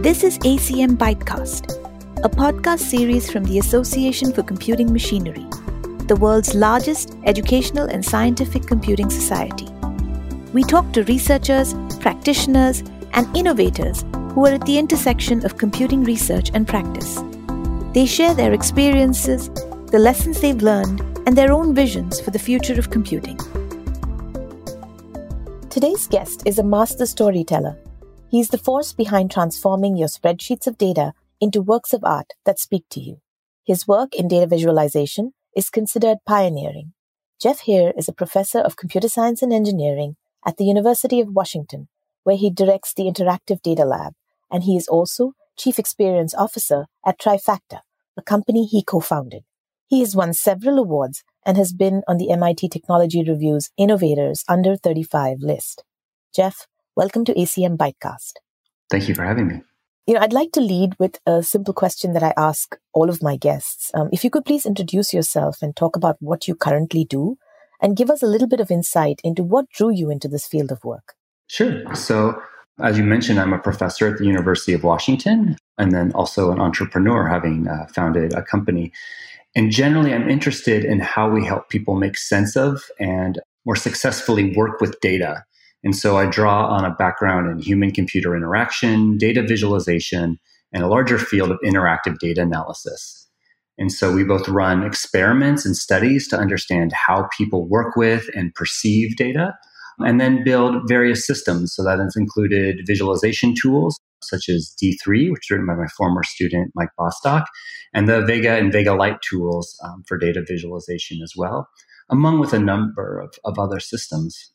This is ACM Bytecast, a podcast series from the Association for Computing Machinery, the world's largest educational and scientific computing society. We talk to researchers, practitioners, and innovators who are at the intersection of computing research and practice. They share their experiences, the lessons they've learned, and their own visions for the future of computing. Today's guest is a master storyteller. He's the force behind transforming your spreadsheets of data into works of art that speak to you. His work in data visualization is considered pioneering. Jeff Heer is a professor of computer science and engineering at the University of Washington, where he directs the Interactive Data Lab, and he is also Chief Experience Officer at Trifacta, a company he co-founded. He has won several awards and has been on the MIT Technology Review's Innovators Under 35 list. Jeff, welcome to ACM Bytecast. Thank you for having me. You know, I'd like to lead with a simple question that I ask all of my guests. Um, if you could please introduce yourself and talk about what you currently do and give us a little bit of insight into what drew you into this field of work. Sure. So, as you mentioned, I'm a professor at the University of Washington and then also an entrepreneur, having uh, founded a company. And generally, I'm interested in how we help people make sense of and more successfully work with data. And so I draw on a background in human computer interaction, data visualization, and a larger field of interactive data analysis. And so we both run experiments and studies to understand how people work with and perceive data, and then build various systems. So that has included visualization tools such as D3, which is written by my former student, Mike Bostock, and the Vega and Vega Lite tools um, for data visualization as well, among with a number of, of other systems.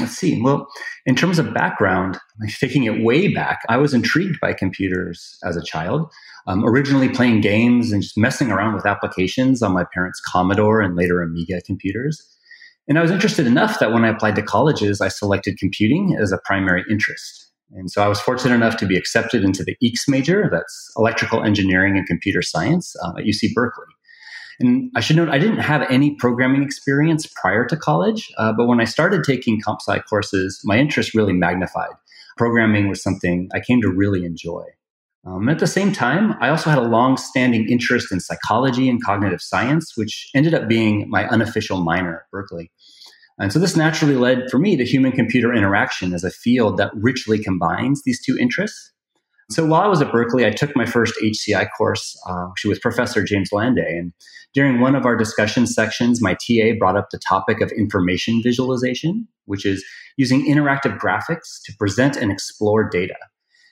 Let's see. Well, in terms of background, taking it way back, I was intrigued by computers as a child. Um, originally playing games and just messing around with applications on my parents' Commodore and later Amiga computers. And I was interested enough that when I applied to colleges, I selected computing as a primary interest. And so I was fortunate enough to be accepted into the EECS major, that's electrical engineering and computer science uh, at UC Berkeley. And I should note, I didn't have any programming experience prior to college, uh, but when I started taking comp sci courses, my interest really magnified. Programming was something I came to really enjoy. Um, at the same time, I also had a long standing interest in psychology and cognitive science, which ended up being my unofficial minor at Berkeley. And so this naturally led for me to human computer interaction as a field that richly combines these two interests. So while I was at Berkeley, I took my first HCI course uh, with Professor James Landay. And during one of our discussion sections, my TA brought up the topic of information visualization, which is using interactive graphics to present and explore data.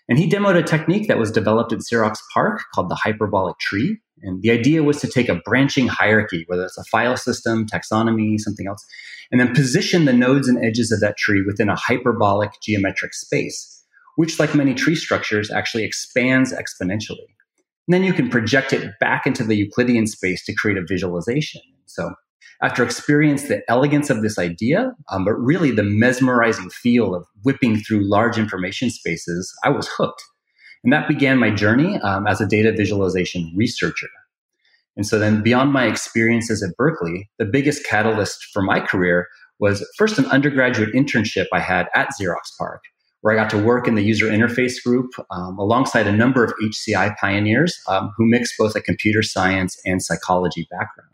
And he demoed a technique that was developed at Xerox PARC called the hyperbolic tree. And the idea was to take a branching hierarchy, whether it's a file system, taxonomy, something else, and then position the nodes and edges of that tree within a hyperbolic geometric space, which, like many tree structures, actually expands exponentially. And then you can project it back into the Euclidean space to create a visualization. So after experiencing the elegance of this idea, um, but really the mesmerizing feel of whipping through large information spaces, I was hooked. And that began my journey um, as a data visualization researcher. And so then beyond my experiences at Berkeley, the biggest catalyst for my career was first an undergraduate internship I had at Xerox PARC, where I got to work in the user interface group um, alongside a number of HCI pioneers um, who mixed both a computer science and psychology background.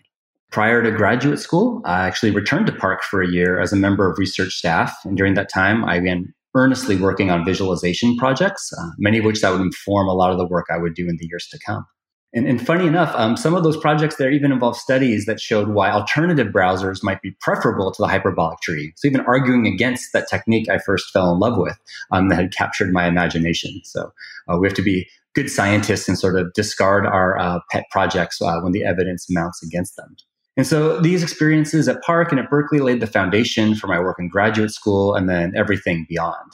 Prior to graduate school, I actually returned to PARC for a year as a member of research staff. And during that time, I began earnestly working on visualization projects, uh, many of which that would inform a lot of the work I would do in the years to come. And, and funny enough, um, some of those projects there even involve studies that showed why alternative browsers might be preferable to the hyperbolic tree. So even arguing against that technique I first fell in love with um, that had captured my imagination. So uh, we have to be good scientists and sort of discard our uh, pet projects uh, when the evidence mounts against them. And so these experiences at PARC and at Berkeley laid the foundation for my work in graduate school and then everything beyond.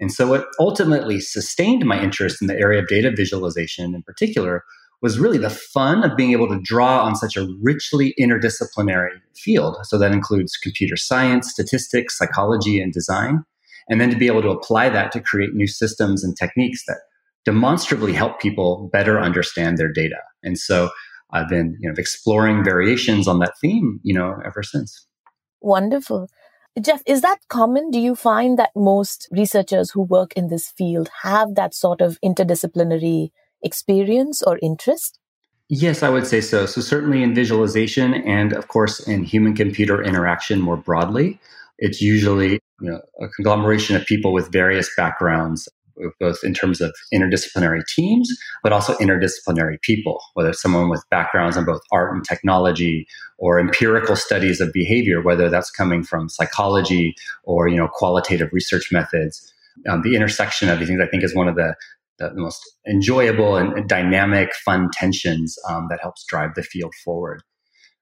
And so what ultimately sustained my interest in the area of data visualization in particular was really the fun of being able to draw on such a richly interdisciplinary field. So that includes computer science, statistics, psychology, and design. And then to be able to apply that to create new systems and techniques that demonstrably help people better understand their data. And so I've been, you know, exploring variations on that theme, you know, ever since. Wonderful. Jeff, is that common? Do you find that most researchers who work in this field have that sort of interdisciplinary experience or interest? Yes, I would say so. So, certainly in visualization and, of course, in human computer interaction more broadly, it's usually you know, a conglomeration of people with various backgrounds both in terms of interdisciplinary teams, but also interdisciplinary people, whether someone with backgrounds in both art and technology or empirical studies of behavior, whether that's coming from psychology or, you know, qualitative research methods. Um, the intersection of these things, I think, is one of the, the most enjoyable and dynamic, fun tensions um, that helps drive the field forward.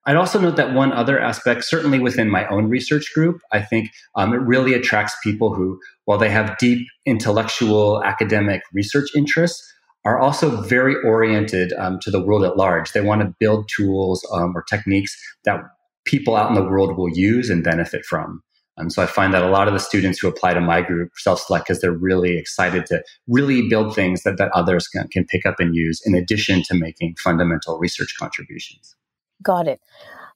I'd also note that one other aspect, certainly within my own research group, I think um, it really attracts people who, while they have deep intellectual academic research interests, are also very oriented um, to the world at large. They want to build tools um, or techniques that people out in the world will use and benefit from. Um, so I find that a lot of the students who apply to my group self-select because they're really excited to really build things that, that others can, can pick up and use in addition to making fundamental research contributions. Got it.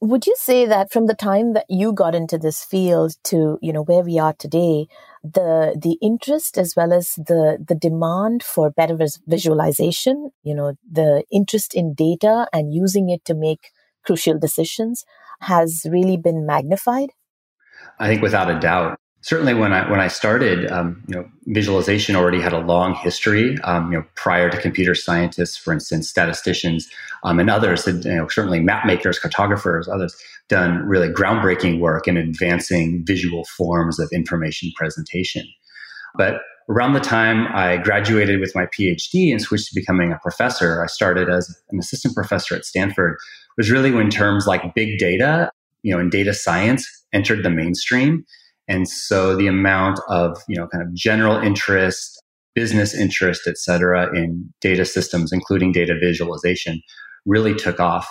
Would you say that from the time that you got into this field to, you know, where we are today, the the interest as well as the the demand for better visualization, you know, the interest in data and using it to make crucial decisions has really been magnified? I think without a doubt certainly when I when I started, um, you know, visualization already had a long history. Um, you know, prior to computer scientists, for instance, statisticians um, and others, had, you know, certainly map makers, cartographers, others, done really groundbreaking work in advancing visual forms of information presentation. But around the time I graduated with my PhD and switched to becoming a professor, I started as an assistant professor at Stanford. Was really when terms like big data, you know, and data science entered the mainstream and so the amount of, you know, kind of general interest, business interest, et cetera, in data systems, including data visualization, really took off.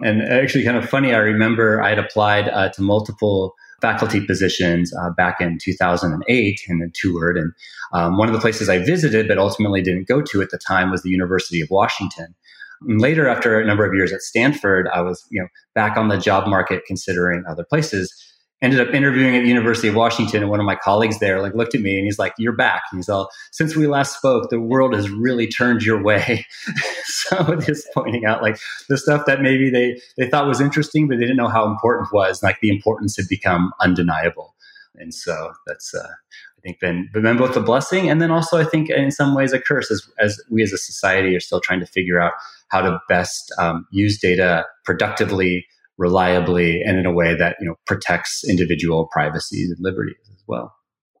And actually, kind of funny, I remember I had applied uh, to multiple faculty positions uh, back in 2008 and toured. And um, one of the places I visited, but ultimately didn't go to at the time, was the University of Washington. And later, after a number of years at Stanford, I was, you know, back on the job market considering other places ended up interviewing at the University of Washington, and one of my colleagues there like looked at me and he's like, "You're back." he's all, "Since we last spoke, the world has really turned your way." so just pointing out like the stuff that maybe they they thought was interesting, but they didn't know how important was. Like the importance had become undeniable, and so that's uh, I think been been both a blessing and then also I think in some ways a curse as as we as a society are still trying to figure out how to best um, use data productively reliably and in a way that you know protects individual privacy and liberties as well.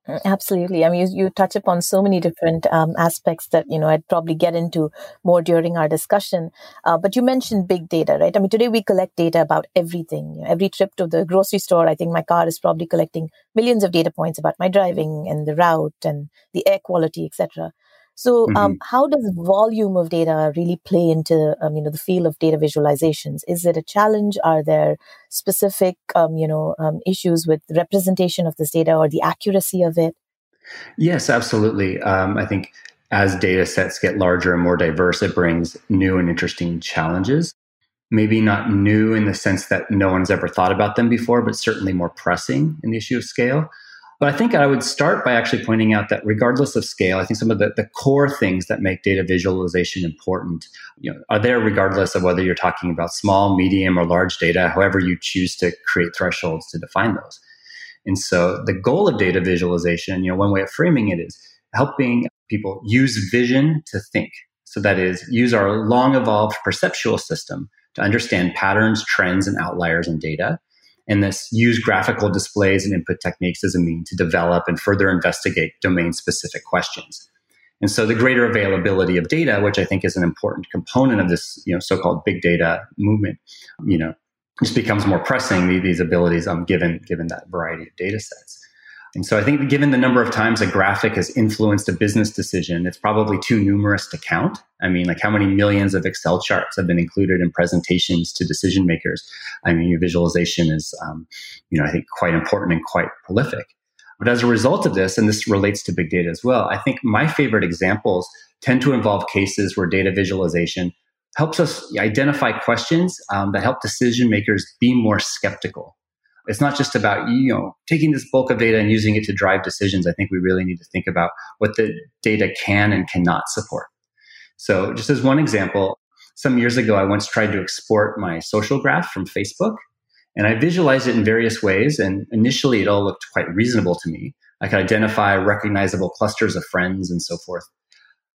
Mm, absolutely. I mean you, you touch upon so many different um, aspects that you know i'd probably get into more during our discussion. Uh, but you mentioned big data right? I mean today we collect data about everything. You know, every trip to the grocery store i think my car is probably collecting millions of data points about my driving and the route and the air quality etc so, mm-hmm. um, how does volume of data really play into um, you know the field of data visualizations? Is it a challenge? Are there specific um, you know um, issues with representation of this data or the accuracy of it? Yes, absolutely. Um, I think as data sets get larger and more diverse, it brings new and interesting challenges. Maybe not new in the sense that no one's ever thought about them before, but certainly more pressing in the issue of scale. But I think I would start by actually pointing out that regardless of scale, I think some of the, the core things that make data visualization important you know, are there regardless of whether you're talking about small, medium, or large data, however you choose to create thresholds to define those. And so the goal of data visualization, you know, one way of framing it is helping people use vision to think. So that is use our long evolved perceptual system to understand patterns, trends, and outliers in data and this use graphical displays and input techniques as a mean to develop and further investigate domain specific questions. And so the greater availability of data, which I think is an important component of this, you know, so-called big data movement, you know, just becomes more pressing these abilities um, given given that variety of data sets. And so I think given the number of times a graphic has influenced a business decision, it's probably too numerous to count. I mean, like how many millions of Excel charts have been included in presentations to decision makers? I mean, your visualization is, um, you know, I think quite important and quite prolific. But as a result of this, and this relates to big data as well, I think my favorite examples tend to involve cases where data visualization helps us identify questions um, that help decision makers be more skeptical It's not just about, you know, taking this bulk of data and using it to drive decisions. I think we really need to think about what the data can and cannot support. So just as one example, some years ago, I once tried to export my social graph from Facebook and I visualized it in various ways. And initially, it all looked quite reasonable to me. I could identify recognizable clusters of friends and so forth.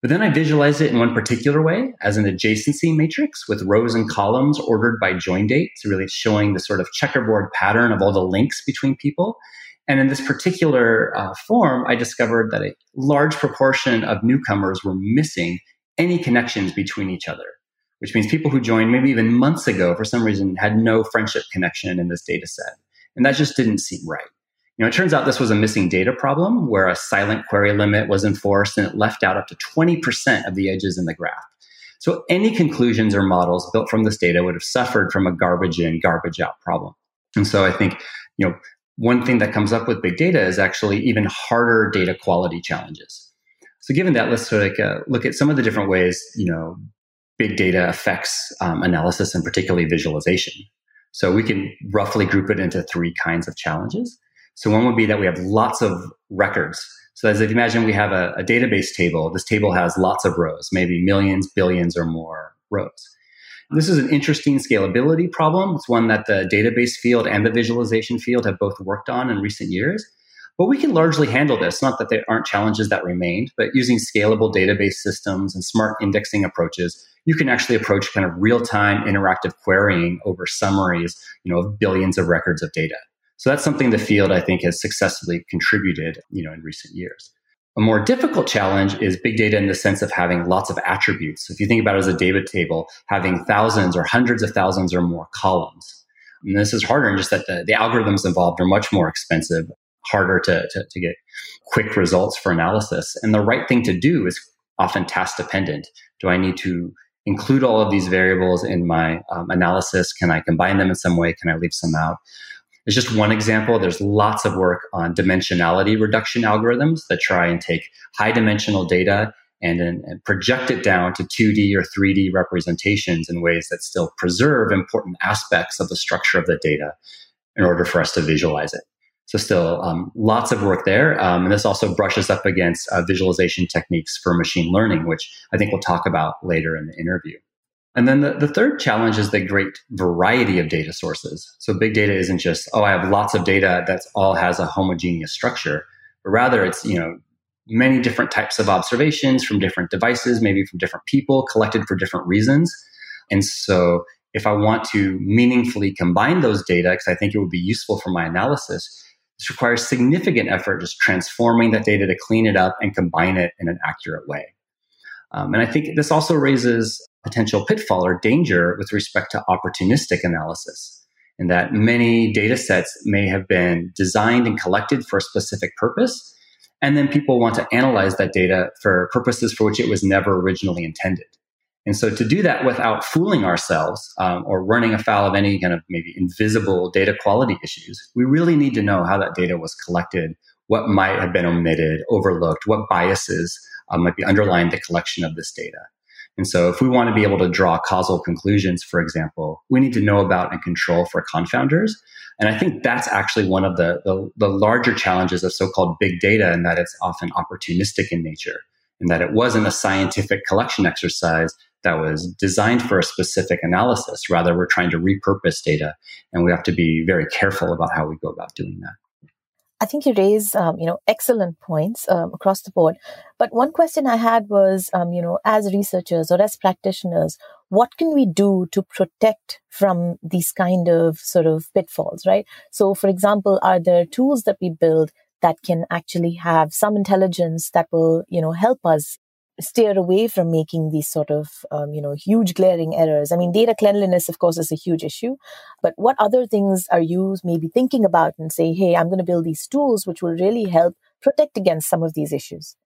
But then I visualized it in one particular way as an adjacency matrix with rows and columns ordered by join date. So really showing the sort of checkerboard pattern of all the links between people. And in this particular uh, form, I discovered that a large proportion of newcomers were missing any connections between each other, which means people who joined maybe even months ago for some reason had no friendship connection in this data set. And that just didn't seem right. You know, it turns out this was a missing data problem where a silent query limit was enforced and it left out up to 20% of the edges in the graph. So any conclusions or models built from this data would have suffered from a garbage in, garbage out problem. And so I think, you know, one thing that comes up with big data is actually even harder data quality challenges. So given that, let's sort of like, uh, look at some of the different ways, you know, big data affects um, analysis and particularly visualization. So we can roughly group it into three kinds of challenges. So one would be that we have lots of records. So as if you imagine we have a, a database table, this table has lots of rows, maybe millions, billions, or more rows. This is an interesting scalability problem. It's one that the database field and the visualization field have both worked on in recent years. But we can largely handle this. Not that there aren't challenges that remained, but using scalable database systems and smart indexing approaches, you can actually approach kind of real-time interactive querying over summaries, you know, of billions of records of data. So that's something the field I think has successfully contributed, you know, in recent years. A more difficult challenge is big data in the sense of having lots of attributes. So if you think about it as a data table, having thousands or hundreds of thousands or more columns. And this is harder in just that the, the algorithms involved are much more expensive, harder to, to, to get quick results for analysis. And the right thing to do is often task dependent. Do I need to include all of these variables in my um, analysis? Can I combine them in some way? Can I leave some out? It's just one example. There's lots of work on dimensionality reduction algorithms that try and take high dimensional data and, and, project it down to 2D or 3D representations in ways that still preserve important aspects of the structure of the data in order for us to visualize it. So, still um, lots of work there. Um, and this also brushes up against uh, visualization techniques for machine learning, which I think we'll talk about later in the interview. And then the, the third challenge is the great variety of data sources. So big data isn't just, oh, I have lots of data that all has a homogeneous structure, but rather it's, you know, many different types of observations from different devices, maybe from different people collected for different reasons. And so if I want to meaningfully combine those data, because I think it would be useful for my analysis, this requires significant effort just transforming that data to clean it up and combine it in an accurate way. Um, and I think this also raises potential pitfall or danger with respect to opportunistic analysis, in that many data sets may have been designed and collected for a specific purpose, and then people want to analyze that data for purposes for which it was never originally intended. And so, to do that without fooling ourselves um, or running afoul of any kind of maybe invisible data quality issues, we really need to know how that data was collected, what might have been omitted, overlooked, what biases uh, might be underlying the collection of this data. And so, if we want to be able to draw causal conclusions, for example, we need to know about and control for confounders. And I think that's actually one of the, the, the larger challenges of so called big data, in that it's often opportunistic in nature, in that it wasn't a scientific collection exercise that was designed for a specific analysis. Rather, we're trying to repurpose data, and we have to be very careful about how we go about doing that. I think you raise, um, you know, excellent points um, across the board. But one question I had was, um, you know, as researchers or as practitioners, what can we do to protect from these kind of sort of pitfalls, right? So, for example, are there tools that we build that can actually have some intelligence that will, you know, help us steer away from making these sort of um, you know huge glaring errors i mean data cleanliness of course is a huge issue but what other things are you maybe thinking about and say hey i'm going to build these tools which will really help protect against some of these issues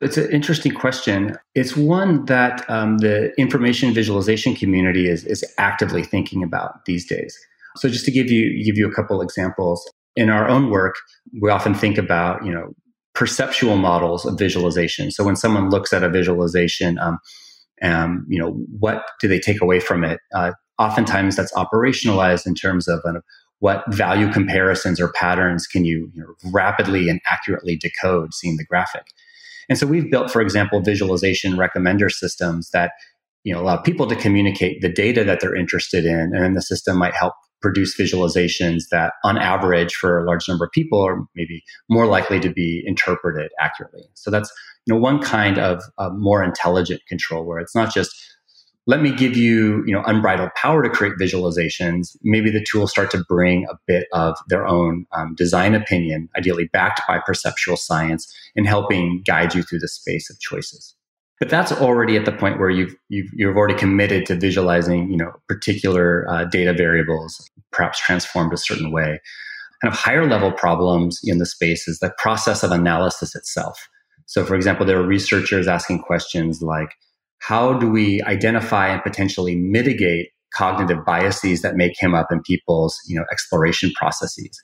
it's an interesting question. It's one that um, the information visualization community is, is actively thinking about these days. So, just to give you give you a couple examples, in our own work, we often think about you know perceptual models of visualization. So when someone looks at a visualization, um, um, you know, what do they take away from it? Uh, oftentimes that's operationalized in terms of an, what value comparisons or patterns can you, you know, rapidly and accurately decode seeing the graphic. And so we've built, for example, visualization recommender systems that you know allow people to communicate the data that they're interested in, and then the system might help produce visualizations that, on average, for a large number of people, are maybe more likely to be interpreted accurately. So that's you know one kind of more intelligent control where it's not just let me give you you know unbridled power to create visualizations maybe the tools start to bring a bit of their own um, design opinion ideally backed by perceptual science in helping guide you through the space of choices but that's already at the point where you've you've, you've already committed to visualizing you know particular uh, data variables perhaps transformed a certain way. Kind of higher level problems in the space is the process of analysis itself. So for example there are researchers asking questions like how do we identify and potentially mitigate cognitive biases that may come up in people's you know exploration processes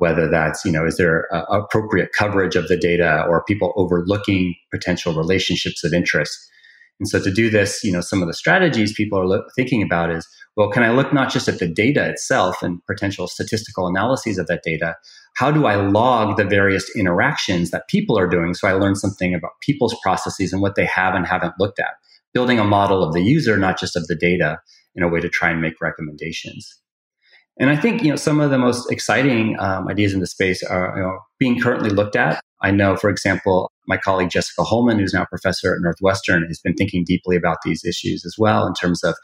whether that's you know is there uh, appropriate coverage of the data or people overlooking potential relationships of interest and so to do this you know some of the strategies people are lo- thinking about is well can i look not just at the data itself and potential statistical analyses of that data how do i log the various interactions that people are doing so i learn something about people's processes and what they have and haven't looked at building a model of the user, not just of the data, in a way to try and make recommendations. And I think you know some of the most exciting um, ideas in the space are you know, being currently looked at. I know, for example, my colleague Jessica Hullman, who's now a professor at Northwestern, has been thinking deeply about these issues as well in terms of,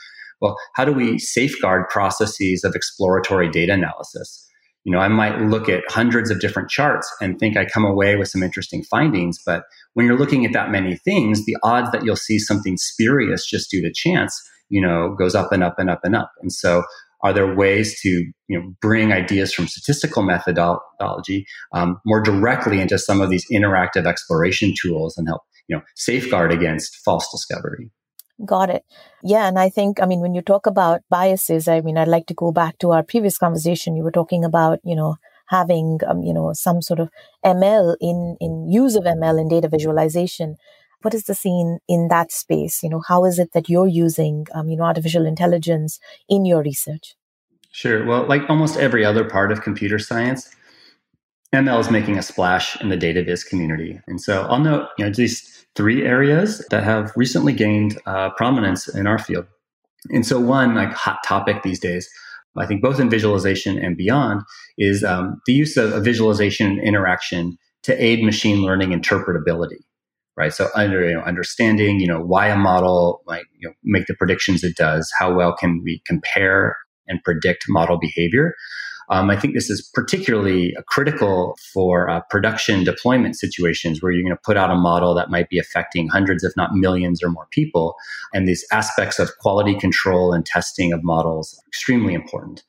well, how do we safeguard processes of exploratory data analysis? you know, I might look at hundreds of different charts and think I come away with some interesting findings. But when you're looking at that many things, the odds that you'll see something spurious just due to chance, you know, goes up and up and up and up. And so are there ways to you know bring ideas from statistical methodology um, more directly into some of these interactive exploration tools and help you know safeguard against false discovery Got it. Yeah. And I think, I mean, when you talk about biases, I mean, I'd like to go back to our previous conversation. You were talking about, you know, having, um, you know, some sort of ML in, in use of ML in data visualization. What is the scene in that space? You know, how is it that you're using, um, you know, artificial intelligence in your research? Sure. Well, like almost every other part of computer science, ML is making a splash in the data viz community. And so I'll note, you know, these three areas that have recently gained uh, prominence in our field. And so, one like hot topic these days, I think both in visualization and beyond, is um, the use of, visualization and interaction to aid machine learning interpretability. Right. So, under you know, understanding, you know, why a model might you know, make the predictions it does, how well can we compare and predict model behavior, um, I think this is particularly critical for uh, production deployment situations where you're going to put out a model that might be affecting hundreds, if not millions or more people. And these aspects of quality control and testing of models extremely important.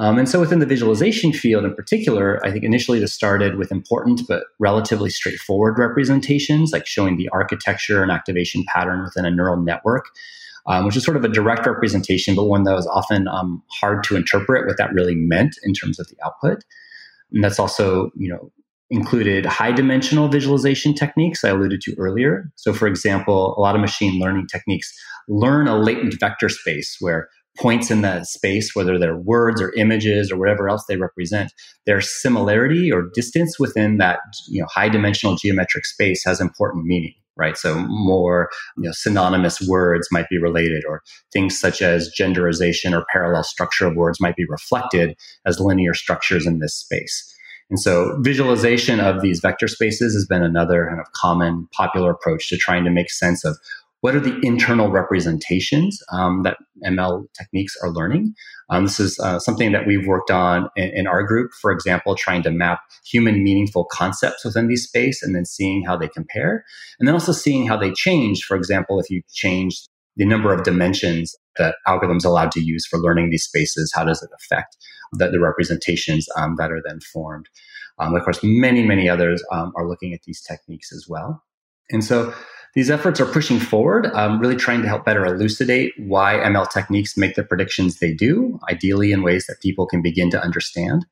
Um, and so within the visualization field in particular, I think initially this started with important but relatively straightforward representations, like showing the architecture and activation pattern within a neural network um, which is sort of a direct representation, but one that was often um, hard to interpret what that really meant in terms of the output. And that's also, you know, included high dimensional visualization techniques I alluded to earlier. So, for example, a lot of machine learning techniques learn a latent vector space where points in that space, whether they're words or images or whatever else they represent, their similarity or distance within that you know, high dimensional geometric space has important meaning right? So more you know, synonymous words might be related, or things such as genderization or parallel structure of words might be reflected as linear structures in this space. And so visualization of these vector spaces has been another kind of common popular approach to trying to make sense of what are the internal representations um, that ML techniques are learning? Um, this is uh, something that we've worked on in, in, our group, for example, trying to map human meaningful concepts within these space and then seeing how they compare. And then also seeing how they change. For example, if you change the number of dimensions that algorithms allowed to use for learning these spaces, how does it affect the, the representations um, that are then formed? Um, of course, many, many others um, are looking at these techniques as well. And so these efforts are pushing forward, um, really trying to help better elucidate why ML techniques make the predictions they do, ideally in ways that people can begin to understand.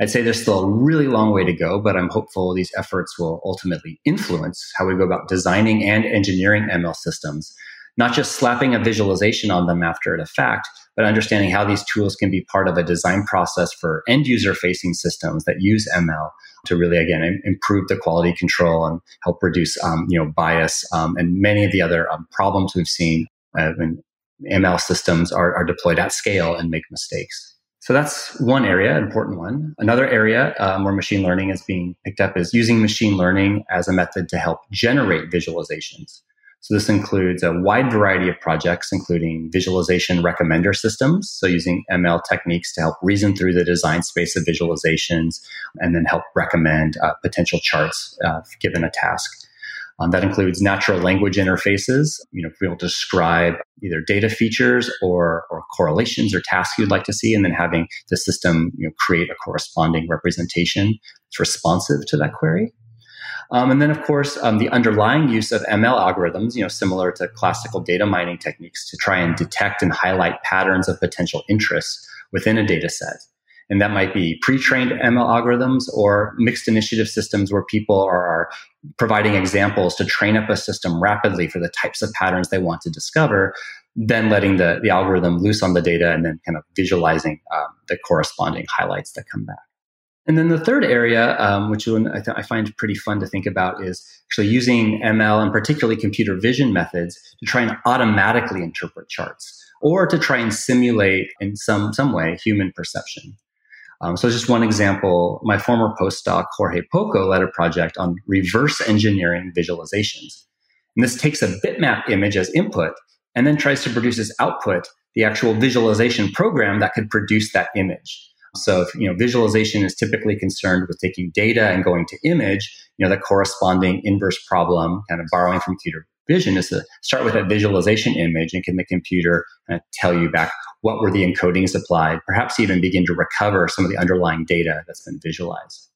I'd say there's still a really long way to go, but I'm hopeful these efforts will ultimately influence how we go about designing and engineering ML systems, not just slapping a visualization on them after the fact, but understanding how these tools can be part of a design process for end user facing systems that use ML to really, again, improve the quality control and help reduce, um, you know, bias um, and many of the other um, problems we've seen uh, when ML systems are, are deployed at scale and make mistakes. So that's one area, important one. Another area um, where machine learning is being picked up is using machine learning as a method to help generate visualizations. So this includes a wide variety of projects, including visualization recommender systems. So using ML techniques to help reason through the design space of visualizations and then help recommend uh, potential charts uh, given a task. Um, that includes natural language interfaces, you know, be able to describe either data features or, or correlations or tasks you'd like to see, and then having the system you know, create a corresponding representation that's responsive to that query. Um, and then, of course, um, the underlying use of ML algorithms, you know, similar to classical data mining techniques to try and detect and highlight patterns of potential interest within a data set. And that might be pre-trained ML algorithms or mixed initiative systems where people are, providing examples to train up a system rapidly for the types of patterns they want to discover, then letting the, the algorithm loose on the data and then kind of visualizing um, the corresponding highlights that come back. And then the third area, um, which I, th- I, find pretty fun to think about, is actually using ML and particularly computer vision methods to try and automatically interpret charts or to try and simulate in some, some way human perception. Um, so, just one example my former postdoc, Jorge Poco, led a project on reverse engineering visualizations. And this takes a bitmap image as input and then tries to produce as output the actual visualization program that could produce that image. So, if, you know, visualization is typically concerned with taking data and going to image, you know, the corresponding inverse problem, kind of borrowing from computer vision is to start with a visualization image and can the computer kind of tell you back what were the encodings applied, perhaps even begin to recover some of the underlying data that's been visualized.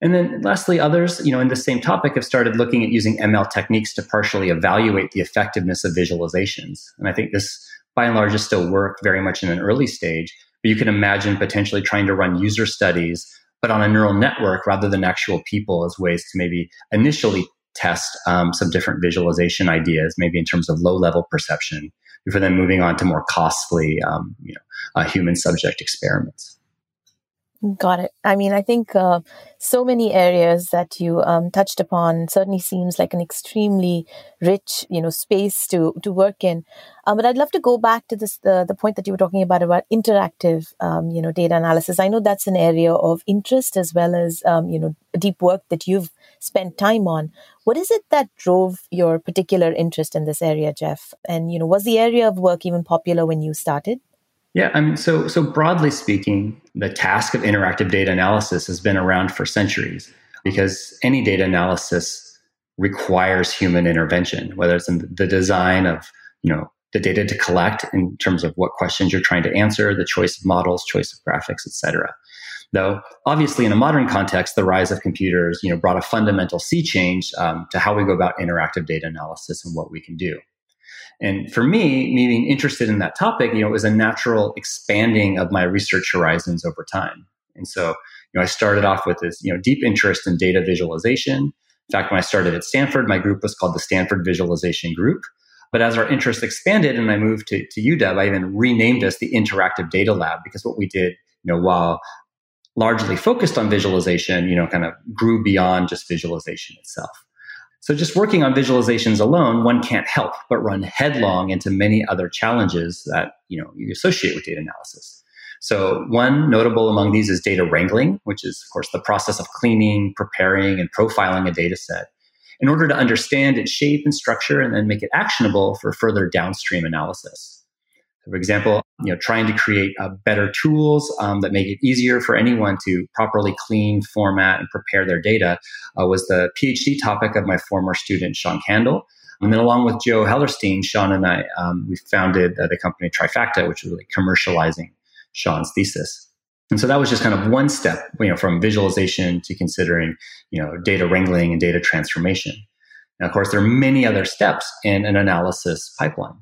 And then lastly, others, you know, in the same topic have started looking at using ML techniques to partially evaluate the effectiveness of visualizations. And I think this by and large is still work very much in an early stage, but you can imagine potentially trying to run user studies, but on a neural network rather than actual people as ways to maybe initially test um, some different visualization ideas, maybe in terms of low level perception, before then moving on to more costly, um, you know, uh, human subject experiments. Got it. I mean, I think uh, so many areas that you um, touched upon certainly seems like an extremely rich, you know, space to to work in. Um, but I'd love to go back to this the the point that you were talking about about interactive, um, you know, data analysis. I know that's an area of interest as well as um, you know deep work that you've spent time on. What is it that drove your particular interest in this area, Jeff? And you know, was the area of work even popular when you started? Yeah, I mean, so so broadly speaking, the task of interactive data analysis has been around for centuries because any data analysis requires human intervention, whether it's in the design of you know the data to collect in terms of what questions you're trying to answer, the choice of models, choice of graphics, etc. Though obviously, in a modern context, the rise of computers you know brought a fundamental sea change um, to how we go about interactive data analysis and what we can do. And for me, me being interested in that topic, you know, it was a natural expanding of my research horizons over time. And so, you know, I started off with this, you know, deep interest in data visualization. In fact, when I started at Stanford, my group was called the Stanford Visualization Group. But as our interest expanded and I moved to, to UW, I even renamed us the Interactive Data Lab because what we did, you know, while largely focused on visualization, you know, kind of grew beyond just visualization itself. So just working on visualizations alone, one can't help but run headlong into many other challenges that you know you associate with data analysis. So one notable among these is data wrangling, which is of course the process of cleaning, preparing, and profiling a data set in order to understand its shape and structure and then make it actionable for further downstream analysis for example, you know, trying to create uh, better tools um, that make it easier for anyone to properly clean, format, and prepare their data uh, was the PhD topic of my former student, Sean Kandel. And then, along with Joe Hellerstein, Sean and I, um, we founded uh, the company Trifacta, which was really commercializing Sean's thesis. And so that was just kind of one step, you know, from visualization to considering, you know, data wrangling and data transformation. Now, of course, there are many other steps in an analysis pipeline.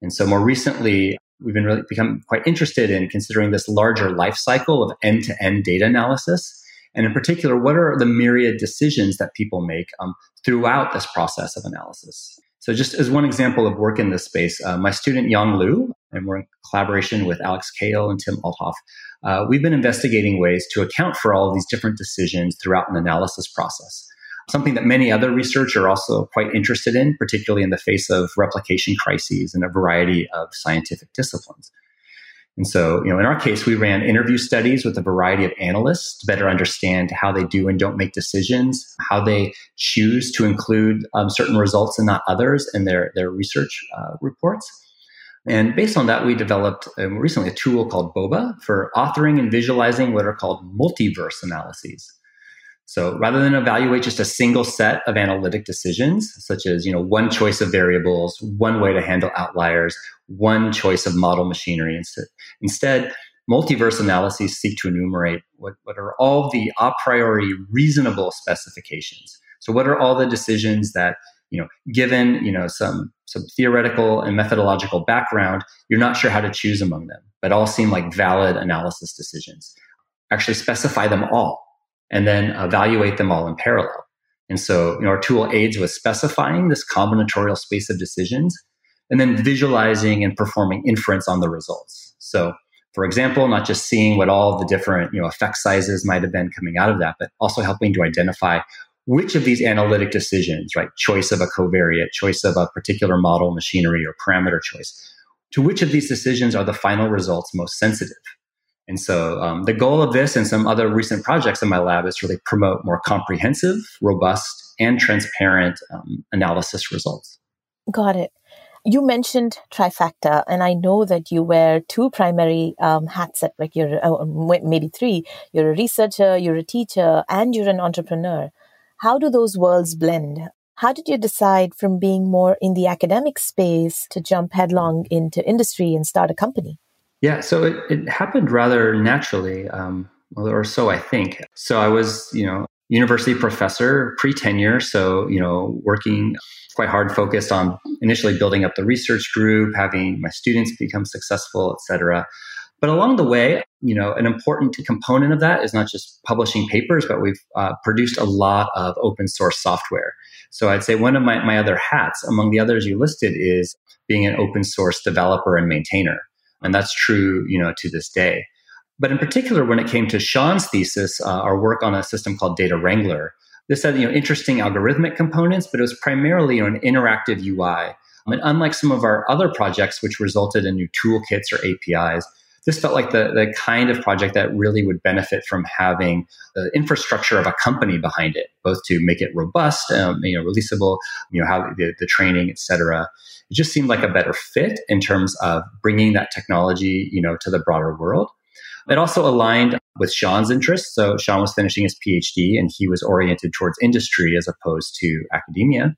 And so more recently, we've been really become quite interested in considering this larger life cycle of end-to-end data analysis and in particular what are the myriad decisions that people make um, throughout this process of analysis so just as one example of work in this space uh, my student yang liu and we're in collaboration with Alex Kale and Tim Althoff. Uh, we've been investigating ways to account for all these different decisions throughout an analysis process. Something that many other research are also quite interested in, particularly in the face of replication crises in a variety of scientific disciplines. And so, you know, in our case, we ran interview studies with a variety of analysts to better understand how they do and don't make decisions, how they choose to include um, certain results and not others in their, their research uh, reports. And based on that, we developed um, recently a tool called BOBA for authoring and visualizing what are called multiverse analyses. So rather than evaluate just a single set of analytic decisions, such as you know one choice of variables, one way to handle outliers, one choice of model machinery, instead, multiverse analyses seek to enumerate what, what are all the a priori reasonable specifications. So what are all the decisions that you know, given you know some some theoretical and methodological background, you're not sure how to choose among them, but all seem like valid analysis decisions. Actually, specify them all and then evaluate them all in parallel. And so, you know, our tool aids with specifying this combinatorial space of decisions and then visualizing and performing inference on the results. So, for example, not just seeing what all the different, you know, effect sizes might have been coming out of that, but also helping to identify which of these analytic decisions, right, choice of a covariate, choice of a particular model machinery or parameter choice, to which of these decisions are the final results most sensitive? And so um, the goal of this and some other recent projects in my lab is to really promote more comprehensive, robust, and transparent um, analysis results. Got it. You mentioned Trifacta, and I know that you wear two primary um, hats at like you're uh, maybe three. You're a researcher, you're a teacher, and you're an entrepreneur. How do those worlds blend? How did you decide from being more in the academic space to jump headlong into industry and start a company? Yeah, so it, it happened rather naturally, um, or so I think. So I was, you know, university professor pre tenure, so you know, working quite hard, focused on initially building up the research group, having my students become successful, et cetera. But along the way, you know, an important component of that is not just publishing papers, but we've uh, produced a lot of open source software. So I'd say one of my, my other hats, among the others you listed, is being an open source developer and maintainer. And that's true, you know, to this day. But in particular, when it came to Sean's thesis, uh, our work on a system called Data Wrangler, this had you know interesting algorithmic components, but it was primarily you know, an interactive UI. And unlike some of our other projects, which resulted in new toolkits or APIs, this felt like the, the kind of project that really would benefit from having the infrastructure of a company behind it, both to make it robust, um, you know, releasable, you know, how the, the training, et cetera it just seemed like a better fit in terms of bringing that technology, you know, to the broader world. It also aligned with Sean's interests. So Sean was finishing his PhD and he was oriented towards industry as opposed to academia.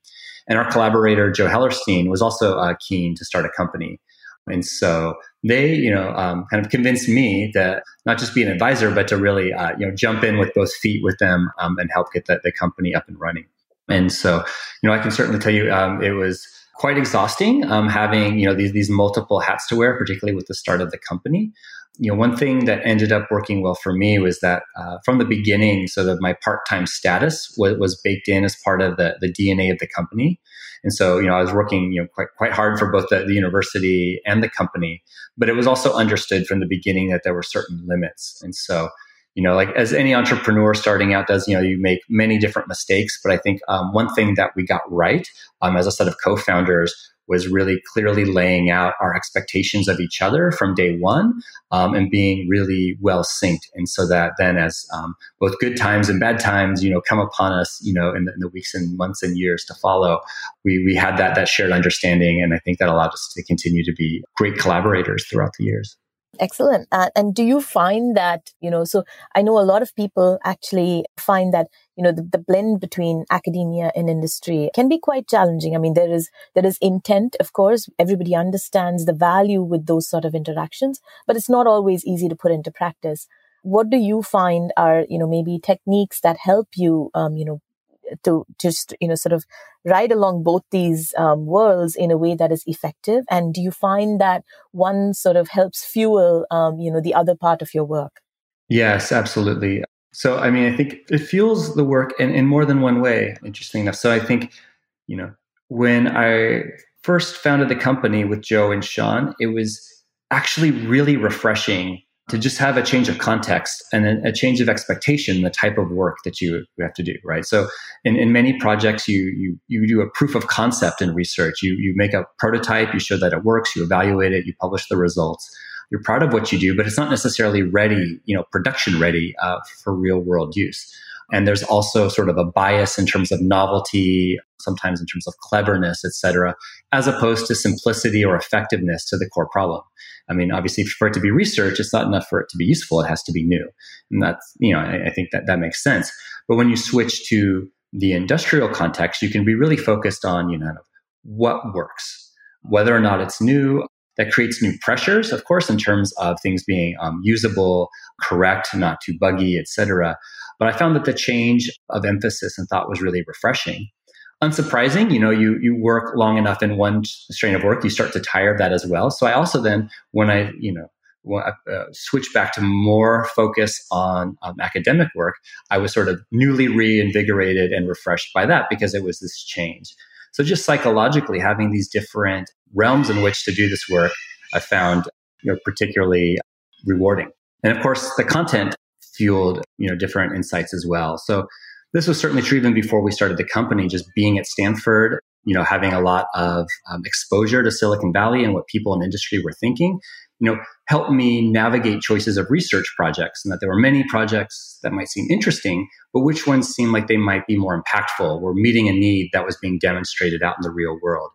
And our collaborator, Joe Hellerstein, was also uh, keen to start a company. And so they, you know, um, kind of convinced me to not just be an advisor, but to really, uh, you know, jump in with both feet with them um, and help get the, the, company up and running. And so, you know, I can certainly tell you um, it was quite exhausting um, having you know these these multiple hats to wear, particularly with the start of the company. You know, one thing that ended up working well for me was that uh, from the beginning, sort of my part time status was, was baked in as part of the the DNA of the company. And so, you know, I was working, you know, quite quite hard for both the, the university and the company, but it was also understood from the beginning that there were certain limits. And so, you know, like as any entrepreneur starting out does, you know, you make many different mistakes. But I think um, one thing that we got right um, as a set of co-founders was really clearly laying out our expectations of each other from day one um, and being really well synced. And so that then as um, both good times and bad times, you know, come upon us, you know, in the, in the, weeks and months and years to follow, we, we had that, that shared understanding. And I think that allowed us to continue to be great collaborators throughout the years. Excellent. Uh, and do you find that, you know, so I know a lot of people actually find that, you know, the, the, blend between academia and industry can be quite challenging. I mean, there is, there is intent, of course. Everybody understands the value with those sort of interactions, but it's not always easy to put into practice. What do you find are, you know, maybe techniques that help you, um, you know, to just you know sort of ride along both these um, worlds in a way that is effective? And do you find that one sort of helps fuel um, you know the other part of your work? Yes absolutely. So i mean i think it fuels the work in, in more than one way interesting enough. So i think you know when i first founded the company with joe and sean it was actually really refreshing to just have a change of context and a, change of expectation, the type of work that you, have to do, right? So in, in many projects, you, you, you do a proof of concept in research. You, you make a prototype, you show that it works, you evaluate it, you publish the results. You're proud of what you do, but it's not necessarily ready, you know, production ready uh, for real world use. And there's also sort of a bias in terms of novelty, sometimes in terms of cleverness, et cetera, as opposed to simplicity or effectiveness to the core problem. I mean, obviously, for it to be research, it's not enough for it to be useful. It has to be new. And that's, you know, I, I think that that makes sense. But when you switch to the industrial context, you can be really focused on, you know, what works, whether or not it's new. That creates new pressures, of course, in terms of things being um, usable, correct, not too buggy, etc. But I found that the change of emphasis and thought was really refreshing. Unsurprising, you know, you you work long enough in one strain of work, you start to tire of that as well. So I also then, when I, you know, uh, switch back to more focus on um, academic work, I was sort of newly reinvigorated and refreshed by that because it was this change. So just psychologically, having these different realms in which to do this work, I found you know, particularly rewarding. And of course, the content fueled you know different insights as well. So this was certainly true even before we started the company. Just being at Stanford, you know, having a lot of um, exposure to Silicon Valley and what people in industry were thinking, you know, helped me navigate choices of research projects. And that there were many projects that might seem interesting, but which ones seemed like they might be more impactful, were meeting a need that was being demonstrated out in the real world.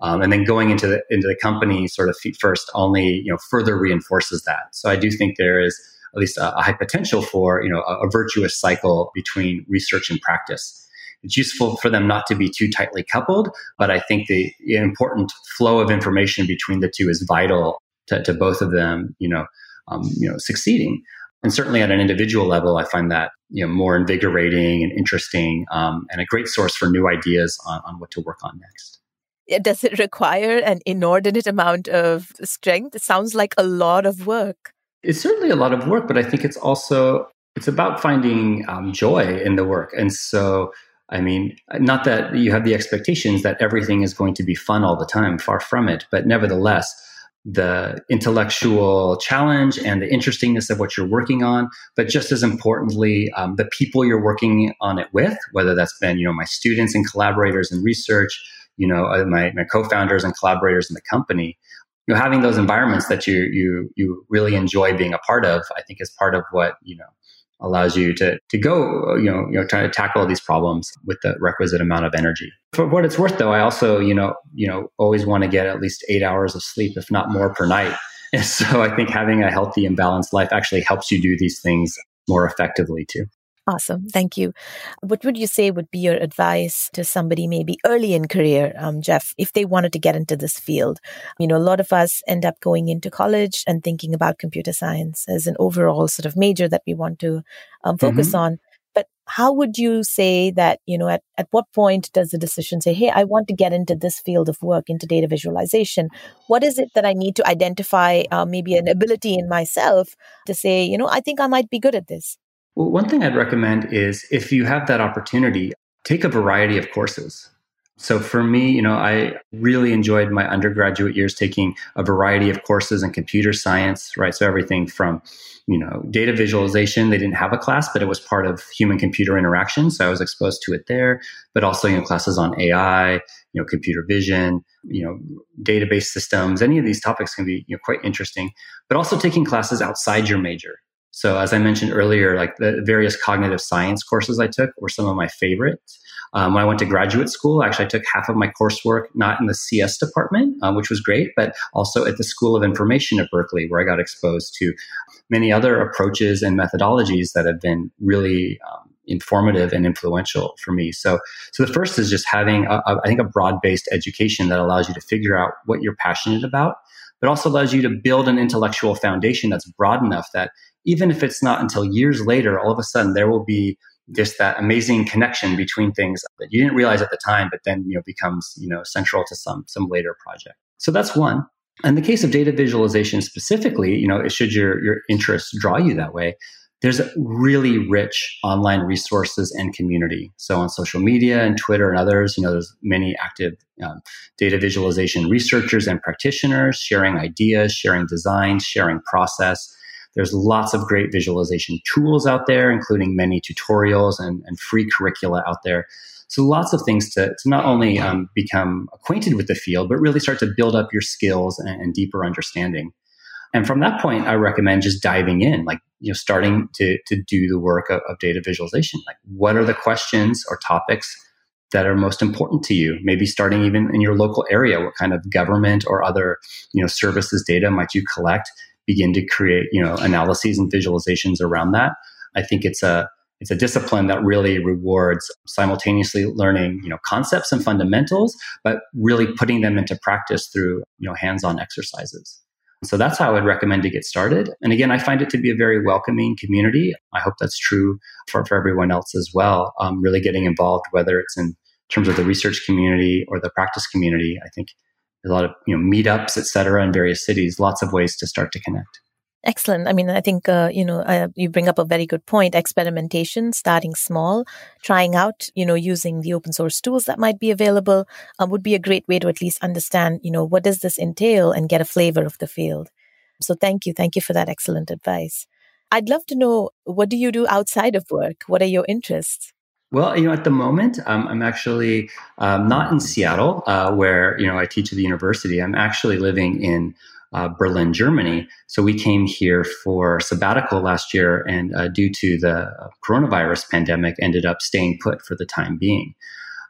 Um, and then going into the into the company sort of feet first only you know further reinforces that. So I do think there is at least a, a high potential for you know a, a virtuous cycle between research and practice it's useful for them not to be too tightly coupled but i think the important flow of information between the two is vital to, to both of them you know um, you know succeeding. And certainly at an individual level i find that you know more invigorating and interesting um, and a great source for new ideas on, on what to work on next. Does it require an inordinate amount of strength? It sounds like a lot of work. It's certainly a lot of work, but I think it's also it's about finding um, joy in the work. And so, I mean, not that you have the expectations that everything is going to be fun all the time, far from it, but nevertheless, the intellectual challenge and the interestingness of what you're working on, but just as importantly, um, the people you're working on it with, whether that's been, you know, my students and collaborators in research, you know, uh, my, my co-founders and collaborators in the company, you know, having those environments that you you you really enjoy being a part of, I think is part of what you know allows you to to go you know you know try to tackle these problems with the requisite amount of energy. For what it's worth, though, I also you know you know always want to get at least eight hours of sleep, if not more, per night. And so I think having a healthy and balanced life actually helps you do these things more effectively too. Awesome. Thank you. What would you say would be your advice to somebody maybe early in career, um, Jeff, if they wanted to get into this field? You know, a lot of us end up going into college and thinking about computer science as an overall sort of major that we want to um, focus mm-hmm. on. But how would you say that, you know, at, at what point does the decision say, hey, I want to get into this field of work, into data visualization? What is it that I need to identify, uh, maybe an ability in myself to say, you know, I think I might be good at this? Well, one thing I'd recommend is if you have that opportunity, take a variety of courses. So for me, you know, I really enjoyed my undergraduate years taking a variety of courses in computer science, right? So everything from, you know, data visualization, they didn't have a class, but it was part of human computer interaction. So I was exposed to it there, but also, you know, classes on AI, you know, computer vision, you know, database systems, any of these topics can be you know, quite interesting, but also taking classes outside your major. So as I mentioned earlier, like the various cognitive science courses I took were some of my favorites. Um, when I went to graduate school, I actually, I took half of my coursework not in the CS department, uh, which was great, but also at the School of Information at Berkeley, where I got exposed to many other approaches and methodologies that have been really um, informative and influential for me. So, so the first is just having, a, a, I think, a broad-based education that allows you to figure out what you're passionate about, but also allows you to build an intellectual foundation that's broad enough that even if it's not until years later, all of a sudden there will be just that amazing connection between things that you didn't realize at the time, but then you know becomes you know central to some some later project. So that's one. In the case of data visualization specifically, you know, should your your interests draw you that way, there's really rich online resources and community. So on social media and Twitter and others, you know, there's many active um, data visualization researchers and practitioners sharing ideas, sharing designs, sharing process. There's lots of great visualization tools out there, including many tutorials and, and free curricula out there. So lots of things to, to not only um, become acquainted with the field, but really start to build up your skills and, and deeper understanding. And from that point, I recommend just diving in, like, you know, starting to, to do the work of, of data visualization. Like, what are the questions or topics that are most important to you? Maybe starting even in your local area, what kind of government or other, you know, services data might you collect? Begin to create, you know, analyses and visualizations around that. I think it's a, it's a discipline that really rewards simultaneously learning you know concepts and fundamentals but really putting them into practice through you know hands-on exercises so that's how I would recommend to get started. And again, I find it to be a very welcoming community. I hope that's true for, for everyone else as well. Um, really getting involved, whether it's in terms of the research community or the practice community. I think a lot of you know meetups, et cetera, in various cities. Lots of ways to start to connect. Excellent. I mean, I think, uh, you know, uh, you bring up a very good point. Experimentation, starting small, trying out, you know, using the open source tools that might be available uh, would be a great way to at least understand, you know, what does this entail and get a flavor of the field. So thank you. Thank you for that excellent advice. I'd love to know what do you do outside of work? What are your interests? Well, you know, at the moment, um, I'm actually um, not in Seattle, uh, where you know I teach at the university. I'm actually living in uh, Berlin, Germany. So we came here for sabbatical last year, and uh, due to the coronavirus pandemic, ended up staying put for the time being.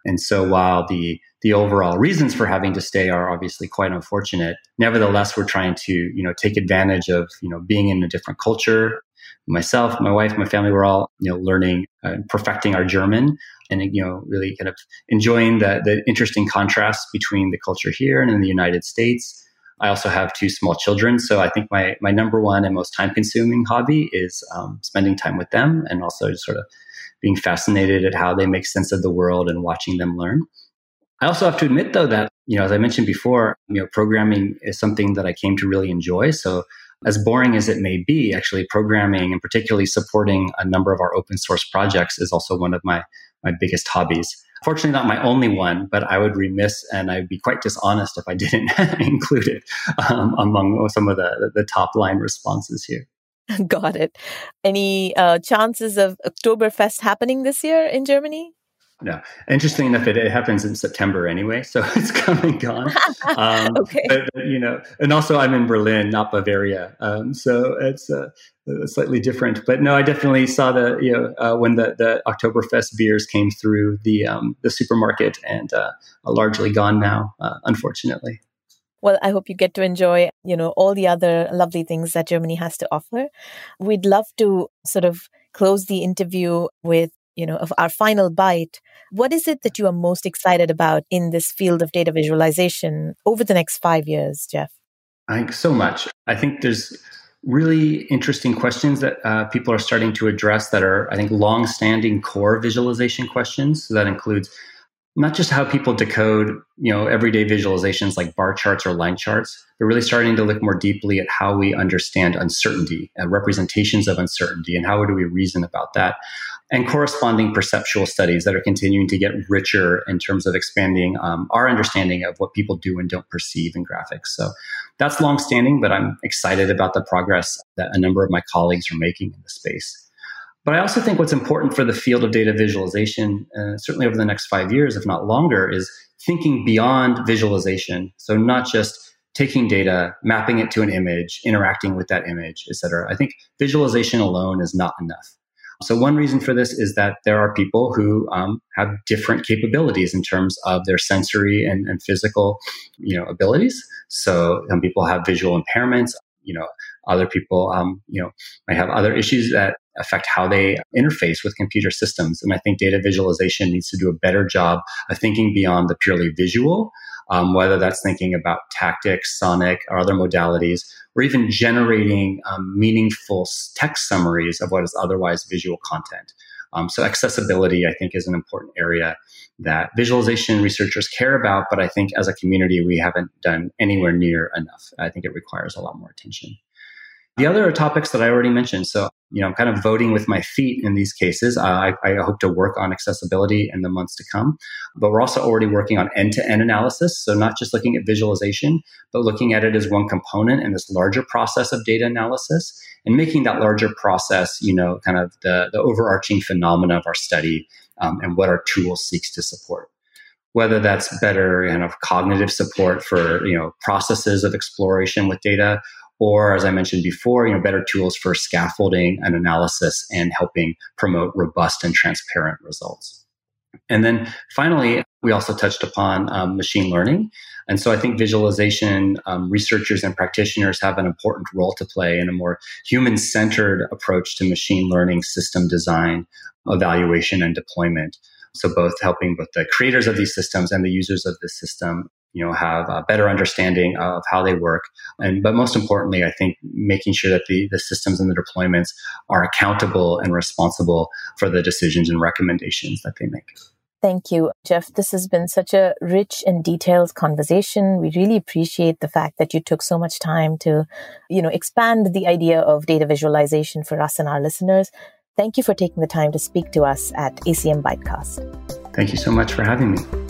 And so while the the overall reasons for having to stay are obviously quite unfortunate, nevertheless, we're trying to you know take advantage of you know being in a different culture. Myself, my wife, my family, we're all you know learning uh, perfecting our German and you know really kind of enjoying the the interesting contrast between the culture here and in the United States I also have two small children, so I think my my number one and most time consuming hobby is um, spending time with them, and also just sort of being fascinated at how they make sense of the world and watching them learn. I also have to admit, though, that you know, as I mentioned before, you know, programming is something that I came to really enjoy. So, as boring as it may be, actually, programming and particularly supporting a number of our open source projects is also one of my my biggest hobbies. Fortunately, not my only one, but I would remiss and I'd be quite dishonest if I didn't include it um, among some of the, the top line responses here. Got it. Any uh, chances of Oktoberfest happening this year in Germany? No. Interesting enough, it, it, happens in September anyway, so it's coming gone. Um, okay. But, you know, and also I'm in Berlin, not Bavaria, um, so it's uh, slightly different. But no, I definitely saw the you know uh, when the the Oktoberfest beers came through the um, the supermarket and uh, largely gone now, uh, unfortunately. Well, I hope you get to enjoy, you know, all the other lovely things that Germany has to offer. We'd love to sort of close the interview with you know, of our final bite, what is it that you are most excited about in this field of data visualization over the next five years, Jeff? I think so much. I think there's really interesting questions that uh, people are starting to address that are, I think, long-standing core visualization questions. So that includes not just how people decode, you know, everyday visualizations like bar charts or line charts, but really starting to look more deeply at how we understand uncertainty and representations of uncertainty and how do we reason about that and corresponding perceptual studies that are continuing to get richer in terms of expanding um, our understanding of what people do and don't perceive in graphics. So that's longstanding, but I'm excited about the progress that a number of my colleagues are making in the space. But I also think what's important for the field of data visualization, uh, certainly over the next five years, if not longer, is thinking beyond visualization. So not just taking data, mapping it to an image, interacting with that image, et cetera. I think visualization alone is not enough. So one reason for this is that there are people who um, have different capabilities in terms of their sensory and, and physical, you know, abilities. So some people have visual impairments. You know, other people, um, you know, might have other issues that affect how they interface with computer systems. And I think data visualization needs to do a better job of thinking beyond the purely visual um, whether that's thinking about tactics, sonic, or other modalities, or even generating um, meaningful text summaries of what is otherwise visual content. Um, so accessibility, I think, is an important area that visualization researchers care about, but I think as a community, we haven't done anywhere near enough. I think it requires a lot more attention. The other topics that I already mentioned. So you know, I'm kind of voting with my feet in these cases. Uh, I, I, hope to work on accessibility in the months to come, but we're also already working on end-to-end analysis. So not just looking at visualization, but looking at it as one component in this larger process of data analysis and making that larger process, you know, kind of the, the overarching phenomena of our study um, and what our tool seeks to support whether that's better kind of cognitive support for you know processes of exploration with data or as I mentioned before, you know, better tools for scaffolding and analysis and helping promote robust and transparent results. And then finally, we also touched upon um, machine learning. And so I think visualization um, researchers and practitioners have an important role to play in a more human centered approach to machine learning system design, evaluation, and deployment. So both helping both the creators of these systems and the users of the system you know have a better understanding of how they work and but most importantly i think making sure that the, the systems and the deployments are accountable and responsible for the decisions and recommendations that they make Thank you, Jeff. This has been such a rich and detailed conversation. We really appreciate the fact that you took so much time to, you know, expand the idea of data visualization for us and our listeners. Thank you for taking the time to speak to us at ACM Bytecast. Thank you so much for having me.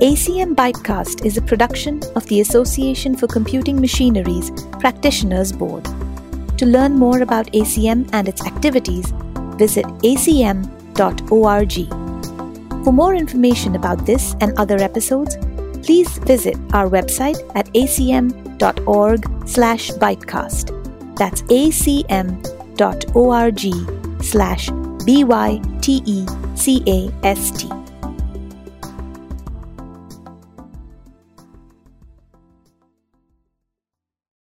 ACM Bytecast is a production of the Association for Computing Machinery's Practitioners Board. To learn more about ACM and its activities, visit acm.org. For more information about this and other episodes, please visit our website at acm.org slash bytecast. That's acm.org slash B-Y-T-E-C-A-S-T.